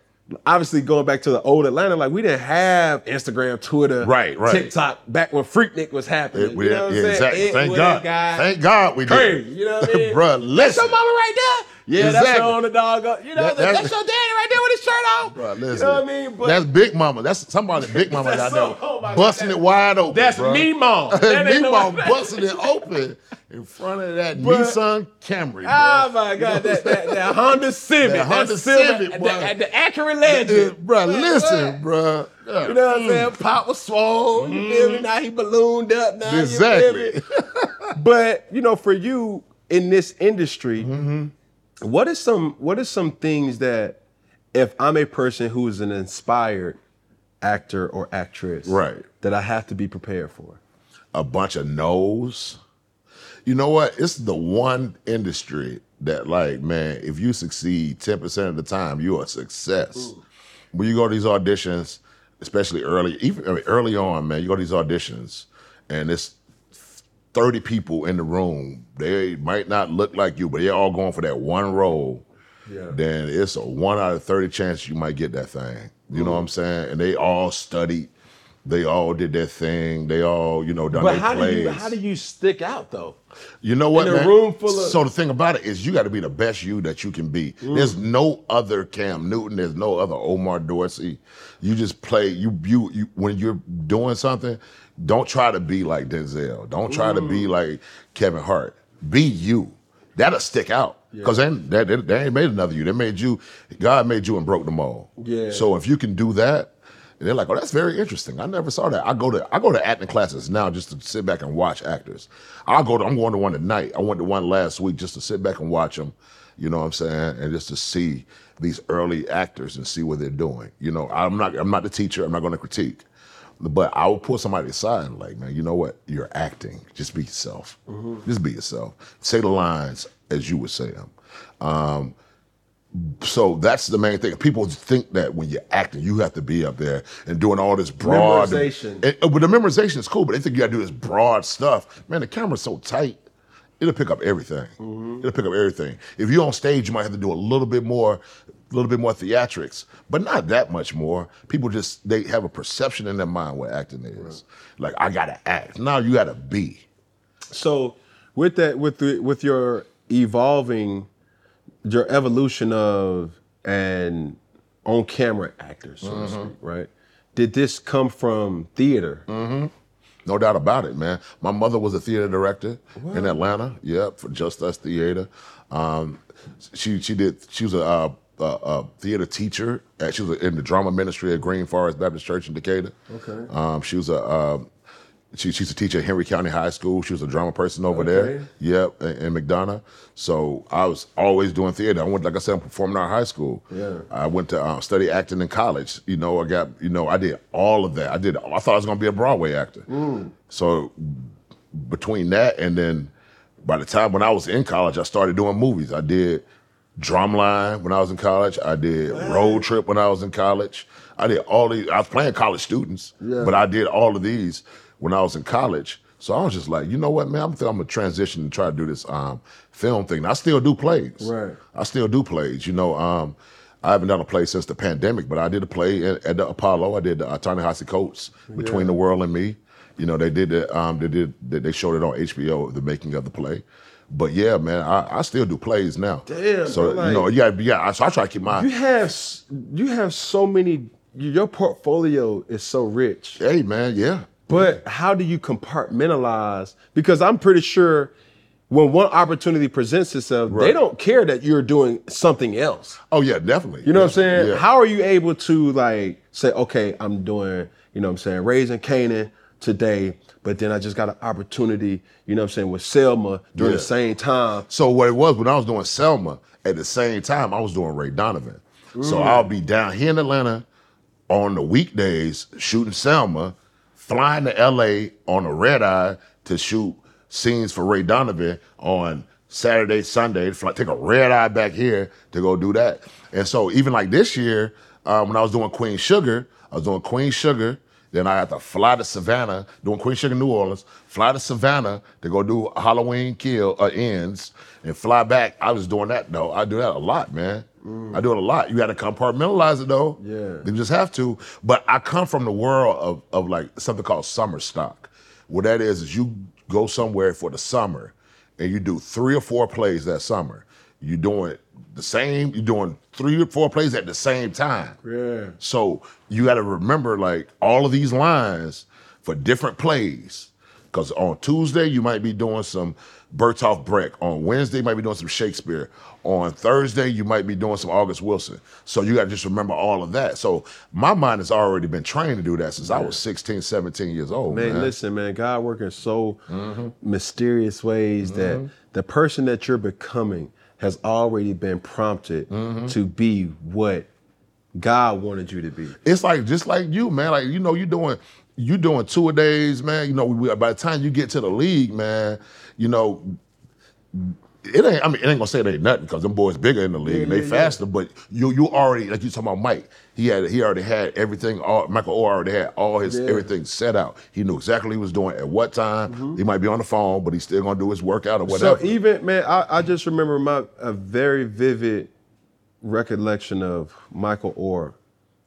obviously going back to the old Atlanta, like we didn't have Instagram, Twitter, Right, right. TikTok back when Freaknik was happening. It- we- you know yeah, exactly. Thank God. Thank God we did. Crazy, you know what I mean? Bruh, That's listen. your mama right there. Yeah, that's Exactly. your on the dog. You know, That- that's, that's- your daddy right there with his shirt off. Bruh, you know what I mean? But that's Big Mama. That's somebody Big Mama That's out so- there oh my God, busting it wide open. that's bruh. me, mom. That me mom busting it open in front of that Bruh. Nissan Camry. Oh my God, that, that, that Honda Civic, That Honda silver- Civic, the, Acura Legend, Bruh, What, listen. Yeah. You know what I'm saying? Pop was swole. You feel me? Now he ballooned up. Now you Exactly. me? but you know, for you in this industry, Mm-hmm. What is some what is some things that if I'm a person who is an inspired actor or actress, Right. that I have to be prepared for? a bunch of no's. You know what? It's the one industry that, like, man, if you succeed 10% of the time, you're a success. When you go to these auditions, especially early, even I mean, early on, man, you go to these auditions and it's 30 people in the room. They might not look like you, but they're all going for that one role. Yeah. Then it's a one out of 30 chance you might get that thing. You know what I'm saying? And they all studied. They all did their thing. They all, you know, done But their how plays. do you how do you stick out though? You know what, in a man? room full of- So the thing about it is, you got to be the best you that you can be. Mm. There's no other Cam Newton. There's no other Omar Dorsey. You just play. You you you when you're doing something, don't try to be like Denzel. Don't try to Mm. be like Kevin Hart. Be you. That'll stick out. Because then they, they, they ain't made another you. They made you. God made you and broke them all. Yeah. So if you can do that, and they're like, "Oh, that's very interesting. I never saw that." I go to I go to acting classes now just to sit back and watch actors. I'll go to I'm going to one tonight. I went to one last week just to sit back and watch them. You know what I'm saying? And just to see these early actors and see what they're doing. You know, I'm not I'm not the teacher. I'm not going to critique. But I would pull somebody aside and like, man, you know what? You're acting. Just be yourself. Mm-hmm. Just be yourself. Say the lines as you would say them. Um, so that's the main thing. People think that when you're acting, you have to be up there and doing all this broad. Memorization. And, and- but the memorization is cool, but they think you got to do this broad stuff. Man, the camera's so tight, it'll pick up everything. Mm-hmm. It'll pick up everything. If you're on stage, you might have to do a little bit more, a little bit more theatrics, but not that much more. People just they have a perception in their mind what acting is. Like I gotta act. Now you gotta be. So with that, with the with your evolving, your evolution of an on camera actor, so to speak, right? Did this come from theater? No doubt about it, man. My mother was a theater director in Atlanta. Yep, for Just Us Theater. Um, she she did. She was a, uh, a, a theater teacher. She was in the drama ministry at Green Forest Baptist Church in Decatur. Okay. Um, she was a. Um, she, she's a teacher at Henry County High School. She was a drama person over Okay. there. Yep, in, in McDonough. So I was always doing theater. I went, like I said, I'm performing in high school. Yeah. I went to uh, study acting in college. You know, I got, you know, I did all of that. I did. I thought I was going to be a Broadway actor. So between that and then, by the time when I was in college, I started doing movies. I did Drumline when I was in college. I did Road Trip when I was in college. I did all these. I was playing college students, Yeah. but I did all of these when I was in college. So I was just like, you know what, man? I'm think I'm gonna transition and try to do this um, film thing. I still do plays. Right. I still do plays. You know, um, I haven't done a play since the pandemic, but I did a play at, at the Apollo. I did the uh, Ta-Nehisi Coates, Between the World and Me. You know, they did it. Um, they did. They showed it on HBO, the making of the play. But yeah, man, I, I still do plays now. Damn, So bro, you know, like- yeah, yeah. I- So I try to keep my. You have you have so many. Your portfolio is so rich. hey, man, yeah. But how do you compartmentalize? Because I'm pretty sure when one opportunity presents itself, they don't care that you're doing something else. Oh yeah, definitely. You know Yeah, what I'm saying? Yeah. How are you able to like say, okay, I'm doing, you know what I'm saying, raising Kanan today, but then I just got an opportunity, you know what I'm saying, with Selma during Yeah. the same time. So what it was when I was doing Selma, at the same time I was doing Ray Donovan. So Mm. I'll be down here in Atlanta on the weekdays shooting Selma, flying to LA on a red eye to shoot scenes for Ray Donovan on Saturday, Sunday, fly, take a red eye back here to go do that. And so even like this year, uh, when I was doing Queen Sugar, I was doing Queen Sugar. Then I had to fly to Savannah, doing Queen Sugar, New Orleans, fly to Savannah to go do Halloween Kill uh, Ends, and fly back. I was doing that though. I do that a lot, man. I do it a lot. You got to compartmentalize it though. Yeah. You just have to. But I come from the world of, of like something called summer stock. What that is is you go somewhere for the summer and you do three or four plays that summer. You're doing the same, you're doing three or four plays at the same time. Yeah. So you got to remember like all of these lines for different plays. Because on Tuesday, you might be doing some Bertolt Brecht. On Wednesday, you might be doing some Shakespeare. On Thursday, you might be doing some August Wilson. So you got to just remember all of that. So my mind has already been trained to do that since I was 16, 17 years old. Man, Man, listen, man, God working so Mm-hmm. mysterious ways that the person that you're becoming has already been prompted Mm-hmm. to be what God wanted you to be. it's like just like you, man. Like you know, you doing you doing two a days, man. You know, by the time you get to the league, man, you know, it ain't. I mean, it ain't gonna say it ain't nothing because them boys bigger in the league and they yeah, yeah. faster. But you you already like you talking about Mike. He had he already had everything. All Michael Oher already had all his Yeah. everything set out. He knew exactly what he was doing at what time. He might be on the phone, but he's still gonna do his workout or whatever. So even man, I, I just remember my a very vivid recollection of Michael Oher,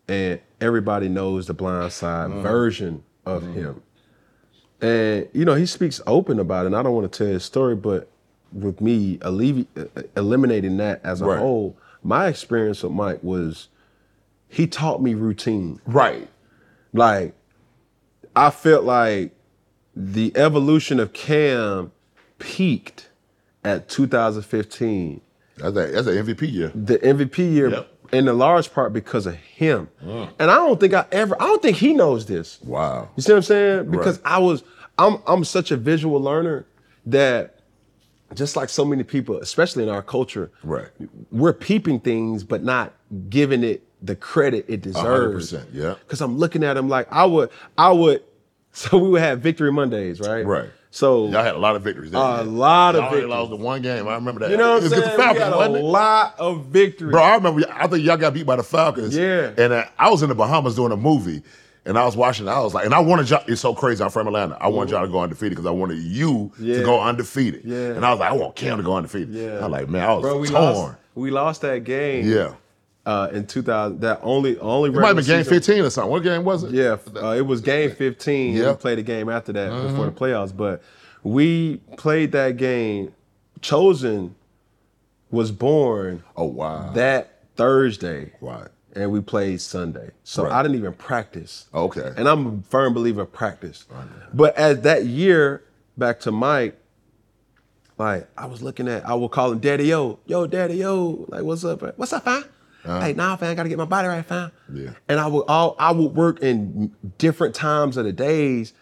and everybody knows the Blind Side Mm-hmm. version of him. And you know he speaks open about it. And I don't want to tell his story, but with me allevi- eliminating that as a Right. whole, my experience with Mike was he taught me routine. right. Like I felt like the evolution of Cam peaked at 2015. That's a that's an MVP year. The MVP year Yep. in a large part because of him. Mm. And I don't think I ever I don't think he knows this. Wow. You see what I'm saying? Because Right. I was I'm I'm such a visual learner that just like so many people, especially in our culture, Right. we're peeping things but not giving it the credit it deserves. 100%, yeah. Because I'm looking at them like I would I would so we would have victory Mondays, right? Right. So Y'all had a lot of victories. A lot of Y'all victories. lost the one game. I remember that. you know what I'm saying? against We the Falcons, had a lot of victories. Bro, I remember. I think y'all got beat by the Falcons. Yeah. And uh, I was in the Bahamas doing a movie, and I was watching. I was like, and I wanted y'all. It's so crazy. I'm from Atlanta. I wanted y'all to go undefeated because I wanted you Yeah. to go undefeated. Yeah. And I was like, I want Cam to go undefeated. Yeah. I'm like, man, I was Bro, we torn. lost we lost that game. Yeah. Uh, in 2000, that only only It might have been game season- 15 or something. What game was it? Yeah, uh, it was game 15. Yeah. Mm-hmm. We played a game after that before the playoffs, but we played that game. Chosen was born Oh wow. that Thursday, Right. And we played Sunday. So Right. I didn't even practice. Okay. And I'm a firm believer of practice. But as that year, back to Mike, like I was looking at, I would call him Daddy Yo, Yo, Daddy Yo, like what's up? What's up, fam? Uh-huh. Hey, nah, fam, I gotta get my body right, fam. Yeah. And I would all I would work in different times of the days,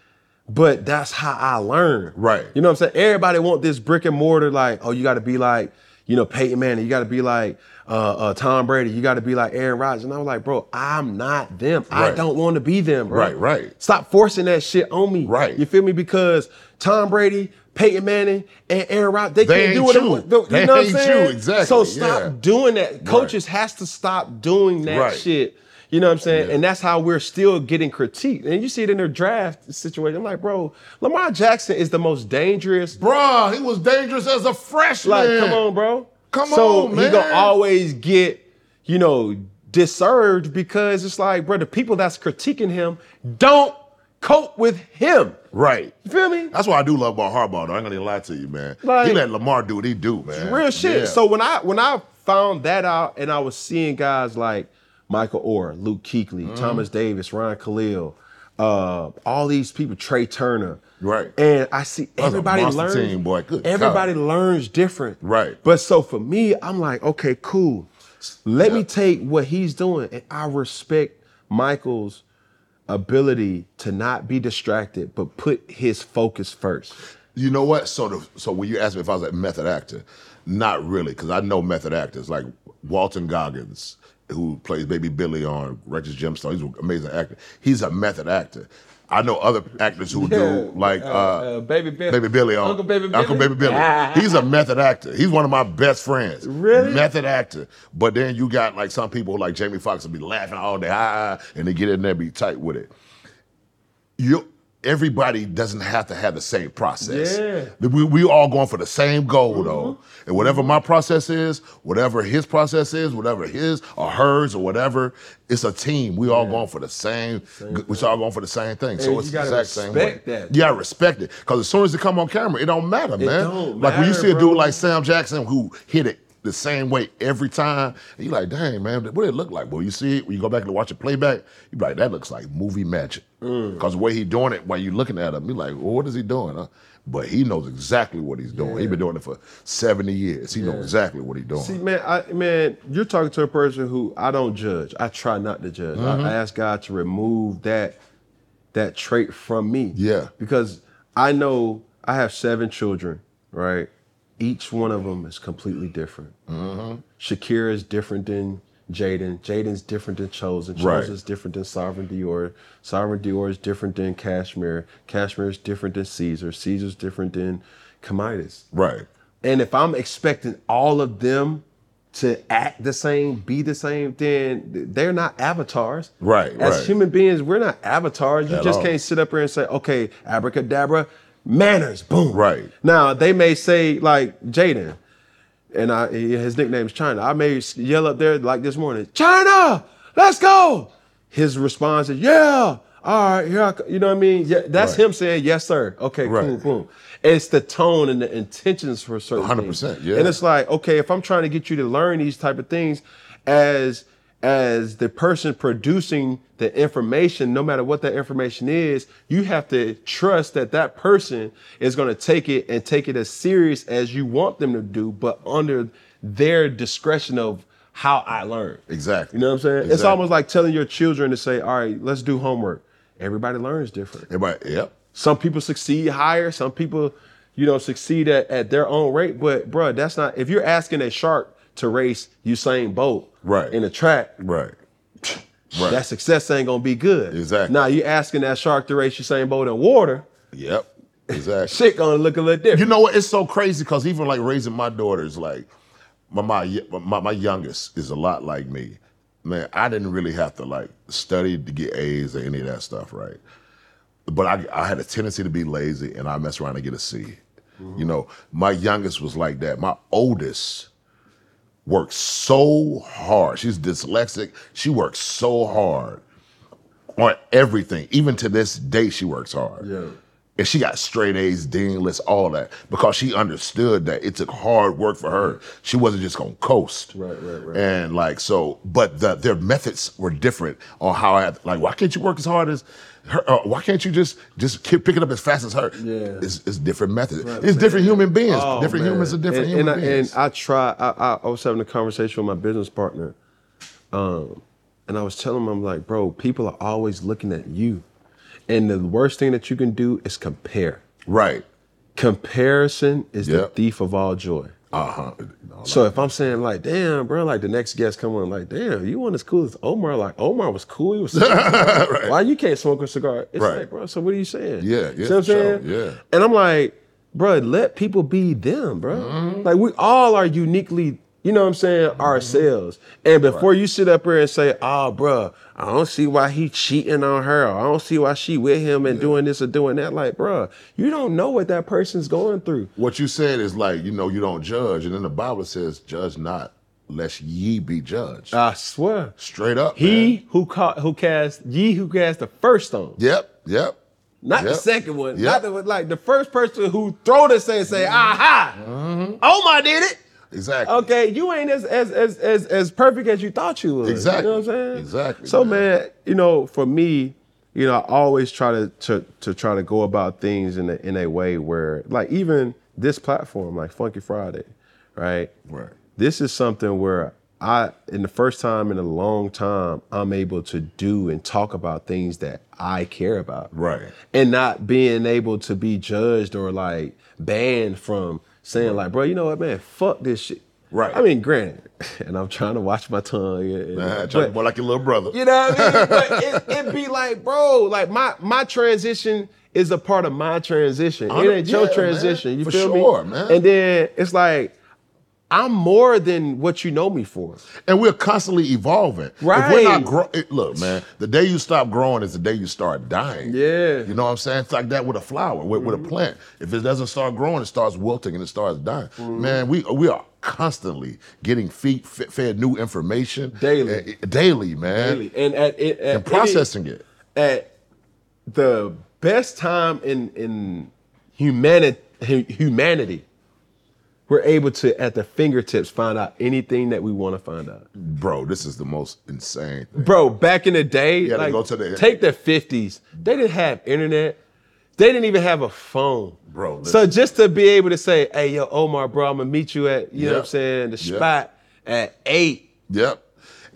but that's how I learned. Right. You know what I'm saying? Everybody want this brick and mortar, like, oh, you gotta be like, you know, Peyton Manning, you gotta be like uh, uh, Tom Brady, you gotta be like Aaron Rodgers. And I was like, bro, I'm not them. I don't want to be them, bro. Right, right. Stop forcing that shit on me. Right. You feel me? Because Tom Brady, Peyton Manning, and Aaron Rodgers, they, They can't do what you. they. You They know what I'm saying? you, exactly, So stop yeah. doing that. Coaches has to stop doing that Right. shit. You know what I'm saying? Yeah. And that's how we're still getting critiqued. And you see it in their draft situation. I'm like, bro, Lamar Jackson is the most dangerous. Bruh, he was dangerous as a freshman. Like, come on, bro. Come so on, he gonna always get, you know, disserved because it's like, bro, the people that's critiquing him don't cope with him. Right. You feel me? That's why I do love about Harbaugh. Though. I ain't gonna lie to you, man. Like- he let Lamar do what he do, man. Real shit. Yeah. So when I when I found that out and I was seeing guys like Michael Oher, Luke Kuechly, Mm-hmm. Thomas Davis, Ryan Kalil, uh, all these people, Trai Turner. Right. And I see everybody learns. team, boy. Good everybody God. learns different. Right. But so for me, I'm like, okay, cool. Let me take what he's doing, and I respect Michael's ability to not be distracted, but put his focus first. You know what? So the, so when you asked me if I was a method actor, not really, because I know method actors like Walton Goggins, who plays Baby Billy on Righteous Gemstone. He's an amazing actor. He's a method actor. I know other actors who do like uh, uh, uh, Baby Billy- Baby Billy on Uncle Baby Billy. Uncle? Baby Billy. Ah. He's a method actor. He's one of my best friends. Really? Method actor. But then you got like some people like Jamie Foxx will be laughing all day, ah, ah, and they get in there and be tight with it you everybody doesn't have to have the same process. Yeah. We, we all going for the same goal though. And whatever my process is, whatever his process is, whatever his or hers or whatever, it's a team. We all going for the same, we all going for the same thing. so it's the exact same way. respect that. Yeah, respect it. Because as soon as it come on camera, it don't matter, man. don't like when you see a bro. dude like Sam Jackson who hit it the same way every time, and you like, dang, man, what did it look like? Well, you see it, when you go back and watch it playback, you be like, that looks like movie magic. Mm. Because the way he doing it, while you looking at him, you like, well, what is he doing? Huh? But he knows exactly what he's doing. He's been doing it for 70 years. He knows exactly what he's doing. See, man, I, man, you're talking to a person who I don't judge. I try not to judge. Mm-hmm. I, I ask God to remove that that trait from me. Yeah. Because I know I have seven children, right? Each one of them is completely different. Mm-hmm. Shakira is different than Jaden. Jaden's different than Chosen. Right. Chosen's different than Sovereign Dior. Sovereign Dior is different than Cashmere. Cashmere is different than Caesar. Caesar's different than Camidas. right. And if I'm expecting all of them to act the same, be the same, then they're not avatars. Right, As right. human beings, we're not avatars. You At just all. can't sit up here and say, okay, abracadabra, manners, boom. Right. Now, they may say, like Jaden, and I, his nickname's China. I may yell up there like this morning, China, let's go. His response is, yeah, all right, here I You know what I mean? Yeah, that's Right. him saying, yes, sir. Okay, Right. cool, boom. It's the tone and the intentions for certain 100%, things. yeah. And it's like, okay, if I'm trying to get you to learn these type of things as as the person producing the information, no matter what that information is, you have to trust that that person is going to take it and take it as serious as you want them to do, but under their discretion of how I learn. Exactly. You know what I'm saying? It's almost like telling your children to say, all right, let's do homework. Everybody learns different. Everybody, yep. Some people succeed higher. Some people, you know, succeed at, at their own rate. But bruh, that's not. If you're asking a shark to race Usain Bolt Right. in a track, Right. Right. that success ain't gonna be good. Exactly. Now you asking that shark to race the same boat in water, Yep. Exactly. shit gonna look a little different. You know what? It's so crazy because even like raising my daughters, like my, my my my youngest is a lot like me. Man, I didn't really have to like study to get A's or any of that stuff, right? But I I had a tendency to be lazy and I mess around and get a C. You mm-hmm. know, my youngest was like that. My oldest worked so hard. She's dyslexic. She works so hard on everything. Even to this day, she works hard. Yeah. And she got straight A's, dean list, all that, because she understood that it took hard work for her. She wasn't just gonna coast. Right, right, right. And like so, but the, their methods were different on how I had, like, why can't you work as hard as her? Uh, why can't you just just keep pick it up as fast as her? Yeah. it's, it's different methods. it's different human beings. Oh, different man. humans are different and, human and beings. I, and I try. I, I, I was having a conversation with my business partner, um, and I was telling him, I'm like, bro, people are always looking at you, and the worst thing that you can do is compare. right. Comparison is the thief of all joy. Uh huh. So if I'm saying like, damn, bro, like the next guest come on, like, damn, you weren't as cool as Omar. Like Omar was cool. He was why you can't smoke a cigar? It's Right. like, bro. So what are you saying? Yeah, yeah, what I'm sure, saying? yeah. And I'm like, bro, let people be them, bro. Mm-hmm. Like we all are uniquely, you know what I'm saying, mm-hmm. ourselves. And before you sit up here and say, ah, oh, bro, I don't see why he cheating on her. I don't see why she with him and doing this or doing that. Like, bro, you don't know what that person's going through. What you said is like, you know, you don't judge, and then the Bible says, judge not, lest ye be judged. I swear. Straight up. He man. who caught who cast ye who cast the first stone. Yep. Yep. Not the second one. Yep. Not the like the first person who throw the say say, aha! Mm-hmm. Omar did it. Exactly. Okay, you ain't as as as as as perfect as you thought you was. Exactly. You know what I'm saying? Exactly, So man. man, you know, for me, you know, I always try to to to try to go about things in a in a way where like even this platform, like Funky Friday, right? Right. This is something where I in the first time in a long time, I'm able to do and talk about things that I care about Right. and not being able to be judged or like banned from saying like, bro, you know what, man, fuck this shit. Right. I mean, granted, and I'm trying to watch my tongue. and- Nah, try to but- more like your little brother. you know what I mean? But it, it be like, bro, like my my transition is a part of my transition. It ain't your yeah, transition. man. You For feel sure, me? man. And then it's like, I'm more than what you know me for. And we're constantly evolving. If we're Right. not grow- it- look, man, the day you stop growing is the day you start dying. Yeah. You know what I'm saying? It's like that with a flower, with, with a mm-hmm. plant. If it doesn't start growing, it starts wilting and it starts dying. Mm-hmm. Man, we we are constantly getting feed, fed, new information Daily. uh, daily, man, Really. And at, it at and processing it. any- at the best time in in humanity humanity, we're able to at the fingertips find out anything that we want to find out. Bro, this is the most insane thing. Bro, back in the day, like, go to the- take the 50s. They didn't have internet. They didn't even have a phone. Bro, So just to be able to say, hey, yo, Omar, bro, I'm gonna meet you at, you know what I'm saying, the Yep. spot at eight. Yep.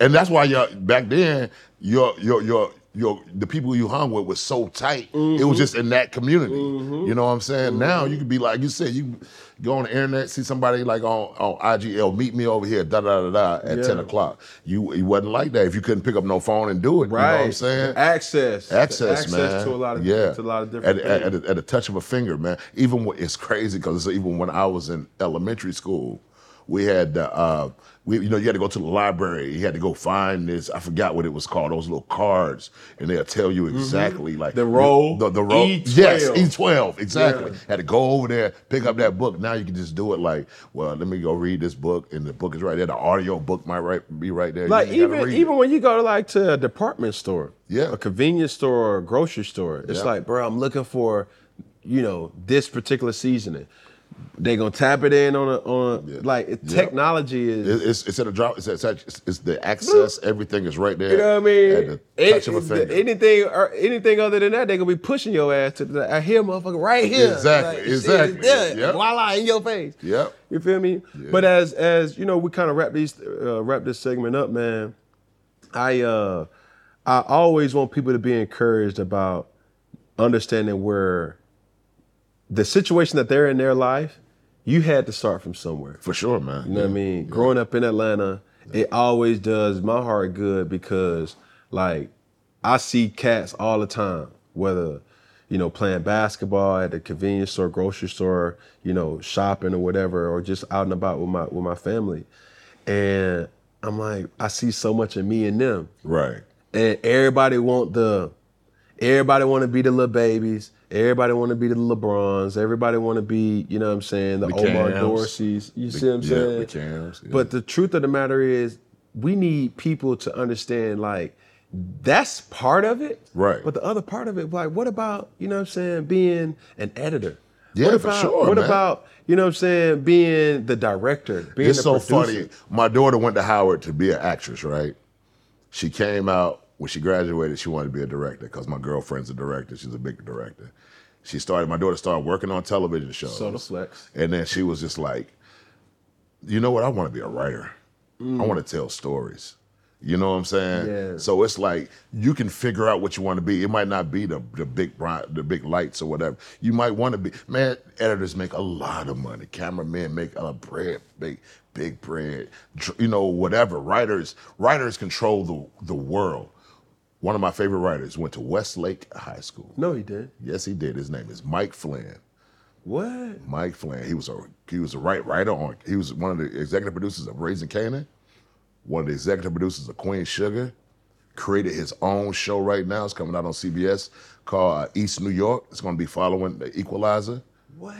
And that's why y'all back then, your your your your the people you hung with was so tight. It Mm-hmm. was just in that community. You know what I'm saying? Now you could be like you said, you go on the internet, see somebody like on, on IGL, meet me over here, da da da da at Yeah. 10 o'clock. You it wasn't like that if you couldn't pick up no phone and do it. right. You know what I'm saying? Access. Access, Access man. to a lot of yeah, to a lot of different at, at, things. at, a, at a touch of a finger, man. Even when, it's crazy because even when I was in elementary school, we had uh, we you know you had to go to the library. You had to go find this. I forgot what it was called. Those little cards, and they'll tell you exactly like Mm-hmm. The roll, The, the roll. E12. Yes, E twelve exactly. Yeah. Had to go over there, pick up that book. Now you can just do it like, well, let me go read this book, and the book is right there. The audio book might right be right there. Like even even it. when you go to like to a department store, Yeah. a convenience store or a grocery store, it's Yeah. like, bro, I'm looking for, you know, this particular seasoning. They gonna tap it in on a on a, Yeah. like it- Yeah. technology is. It- It's it's at a drop. It's, it's, it's, it's the access. Everything is right there. you know what I mean? At the touch of a finger. Anything or anything other than that, they gonna be pushing your ass to the. I hear motherfucker right here. Exactly, Like, exactly. there. Yep. Voila, in your face. Yep. You feel me? But as as you know, we kind of wrap these uh, wrap this segment up, man. I uh I always want people to be encouraged about understanding where the situation that they're in their life, you had to start from somewhere. For sure, man. You know what I mean? Growing up in Atlanta, it always does my heart good because like I see cats all the time, whether you know playing basketball at the convenience store, grocery store, you know shopping or whatever, or just out and about with my with my family, and I'm like I see so much of me in them, Right. and everybody want the everybody want to be the little babies everybody want to be the lebrons everybody want to be you know what i'm saying the, The omar dorseys you see what i'm yeah, saying yeah. but the truth of the matter is we need people to understand like that's part of it Right. but the other part of it like what about you know what i'm saying being an editor Yeah, what for about, sure, What man. about you know what I'm saying? Being the director, being It's so producer. funny. My daughter went to Howard to be an actress, right? She came out when she graduated. She wanted to be a director because my girlfriend's a director. She's a big director. She started. My daughter started working on television shows. So the flex. And then she was just like, you know what? I want to be a writer. I want to tell stories. You know what I'm saying? Yeah. So it's like you can figure out what you want to be. It might not be the the big the big lights or whatever. You might want to be. Man, editors make a lot of money. Cameramen make a bread, big big bread. You know whatever. Writers writers control the the world. One of my favorite writers went to Westlake High School. No, he did. Yes, he did. His name is Mike Flynn. What? Mike Flynn. He was a he was a right writer on. He was one of the executive producers of Raising Kanan, one of the executive producers of Queen Sugar. Created his own show right now. It's coming out on CBS called uh, East New York. It's going to be following the Equalizer. What?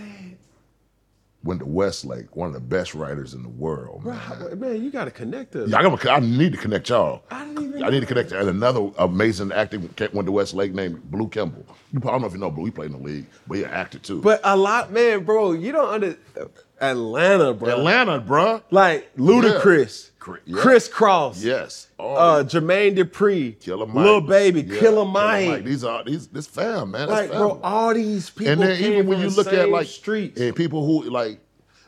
Went to Westlake, one of the best writers in the world, man. man, you gotta connect us. Yeah, I, gotta, I need to connect y'all. I didn't even I need to connect. And another amazing actor went to Westlake named Blue Kimball. You, I don't know if you know Blue. He played in the league, but he an actor too. But a lot, man, bro, you don't under Atlanta, bro. Atlanta, bro. Like Ludacris, Cri- yeah. Kris Kross, Yes. All uh, Jermaine Dupri, Killer Mike. Lil Baby, Yeah, Killer Mike. These are these this fam, man. That's Like, bro, all these people and then even when you look at like streets. and people who like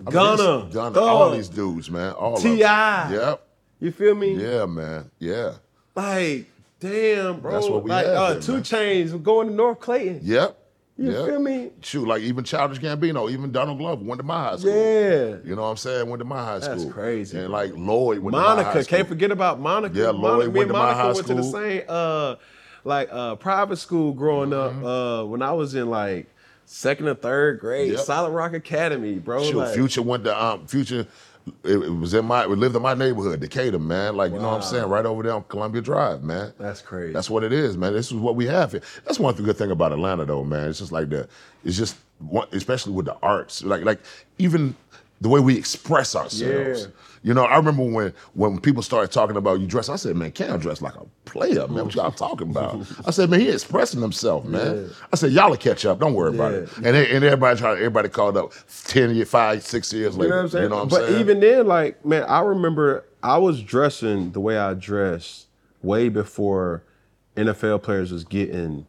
I Gunna, Gunna, Thug. all these dudes, man, all. T.I.. Yep. You feel me? Yeah, man. Yeah. Like, damn, bro. That's what we like, have uh, here, Two man. Chainz going to North Clayton. Yep. You yep. feel me? Shoot, like even Childish Gambino, even Donald Glover went to my high school. Yeah. You know what I'm saying? Went to my high school. That's crazy, And like Lloyd went to my high Monica, school. can't forget about Monica. Yeah, Monica, Lloyd me went and to my Monica high went to the same uh like uh private school growing Mm-hmm. up uh when I was in like second or third grade, Yep. Solid Rock Academy, bro. Shoot, like, Future went to um Future. It, it was in my. We lived in my neighborhood, Decatur, man. Like you know what I'm saying, right over there on Columbia Drive, man. That's crazy. That's what it is, man. This is what we have here. That's one of the good thing about Atlanta, though, man. It's just like the, it's just one, especially with the arts, like like even the way we express ourselves. Yeah. You know, I remember when when people started talking about you dress. I said, man, Cam dress like a player, man. What y'all talking about? I said, man, he expressing himself, man. Yeah. I said, y'all will catch up. Don't worry about it. And they, and everybody tried. Everybody called up ten year, five, six years later. You know what I'm saying? You know what I'm but saying? even then, like, man, I remember I was dressing the way I dressed way before NFL players was getting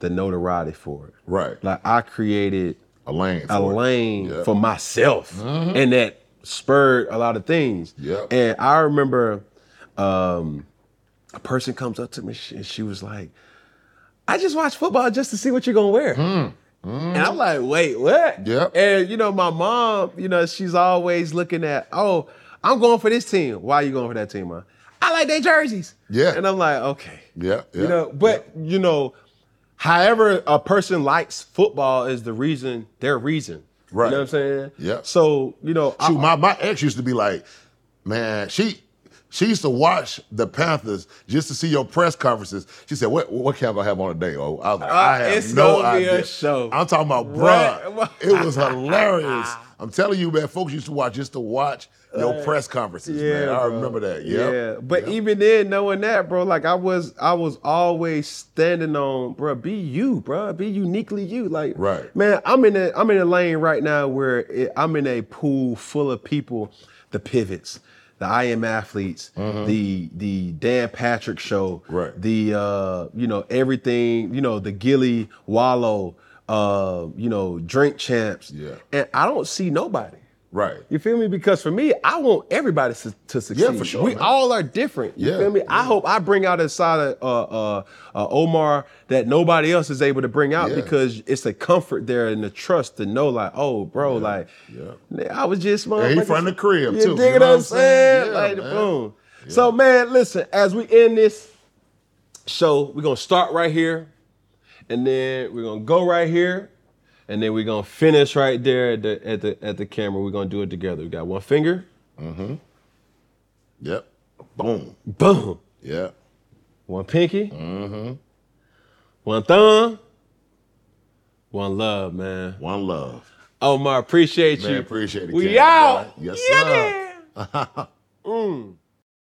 the notoriety for it. right, Like I created a lane, a for it. lane Yeah. for myself, mm-hmm. and that spurred a lot of things. Yep. And I remember um, a person comes up to me and she was like, "I just watch football just to see what you're gonna wear." And I'm like, "Wait, what?" Yep. And you know, my mom, you know, she's always looking at, "Oh, I'm going for this team. Why are you going for that team, man?" I like their jerseys. Yeah. And I'm like, okay. Yeah, yeah. You know, but you know, however a person likes football is the reason, their reason. Right. You know what I'm saying? Yeah. So, you know, I- my, my ex used to be like, man, she she used to watch the Panthers just to see your press conferences. She said, "What what Cam gonna have on today?" Oh, I was like, Uh, I have it's no gonna be a idea. show. I'm talking about, bruh. it was hilarious. I'm telling you, man. Folks used to watch just to watch your press conferences, man. I bro. remember that. Yep. Yeah, but Yep. even then, knowing that, bro, like I was, I was always standing on, bro. Be you, bro. Be uniquely you. Like, Right. man. I'm in a, I'm in a lane right now where it, I'm in a pool full of people, the pivots, the I am athletes, the the Dan Patrick show, Mm-hmm. Right. The uh, you know everything, you know the Gillie Wallo, uh, you know drink champs, Yeah. and I don't see nobody. Right. You feel me? Because for me, I want everybody to, to succeed. for sure, We man. all are different. You Yeah, feel me? I hope I bring out a side of uh, uh, uh, Omar that nobody else is able to bring out Yeah. because it's a comfort there and the trust to know, like, oh, bro, like, I was just he motherfucking- from the crib, You too. dig You know what I'm saying? saying? Yeah, like, man. boom. So, man, listen, as we end this show, we're gonna start right here, and then we're gonna go right here, and then we're gonna finish right there at the at the at the camera. We're gonna do it together. We got one finger, Mm-hmm. Yep. Boom. boom. Yep. One pinky, Mm-hmm. one thumb, one love, man. One love. Omar, appreciate Man, you. appreciate it. We Cam, out. boy. Yes, Yeah, sir. Mm.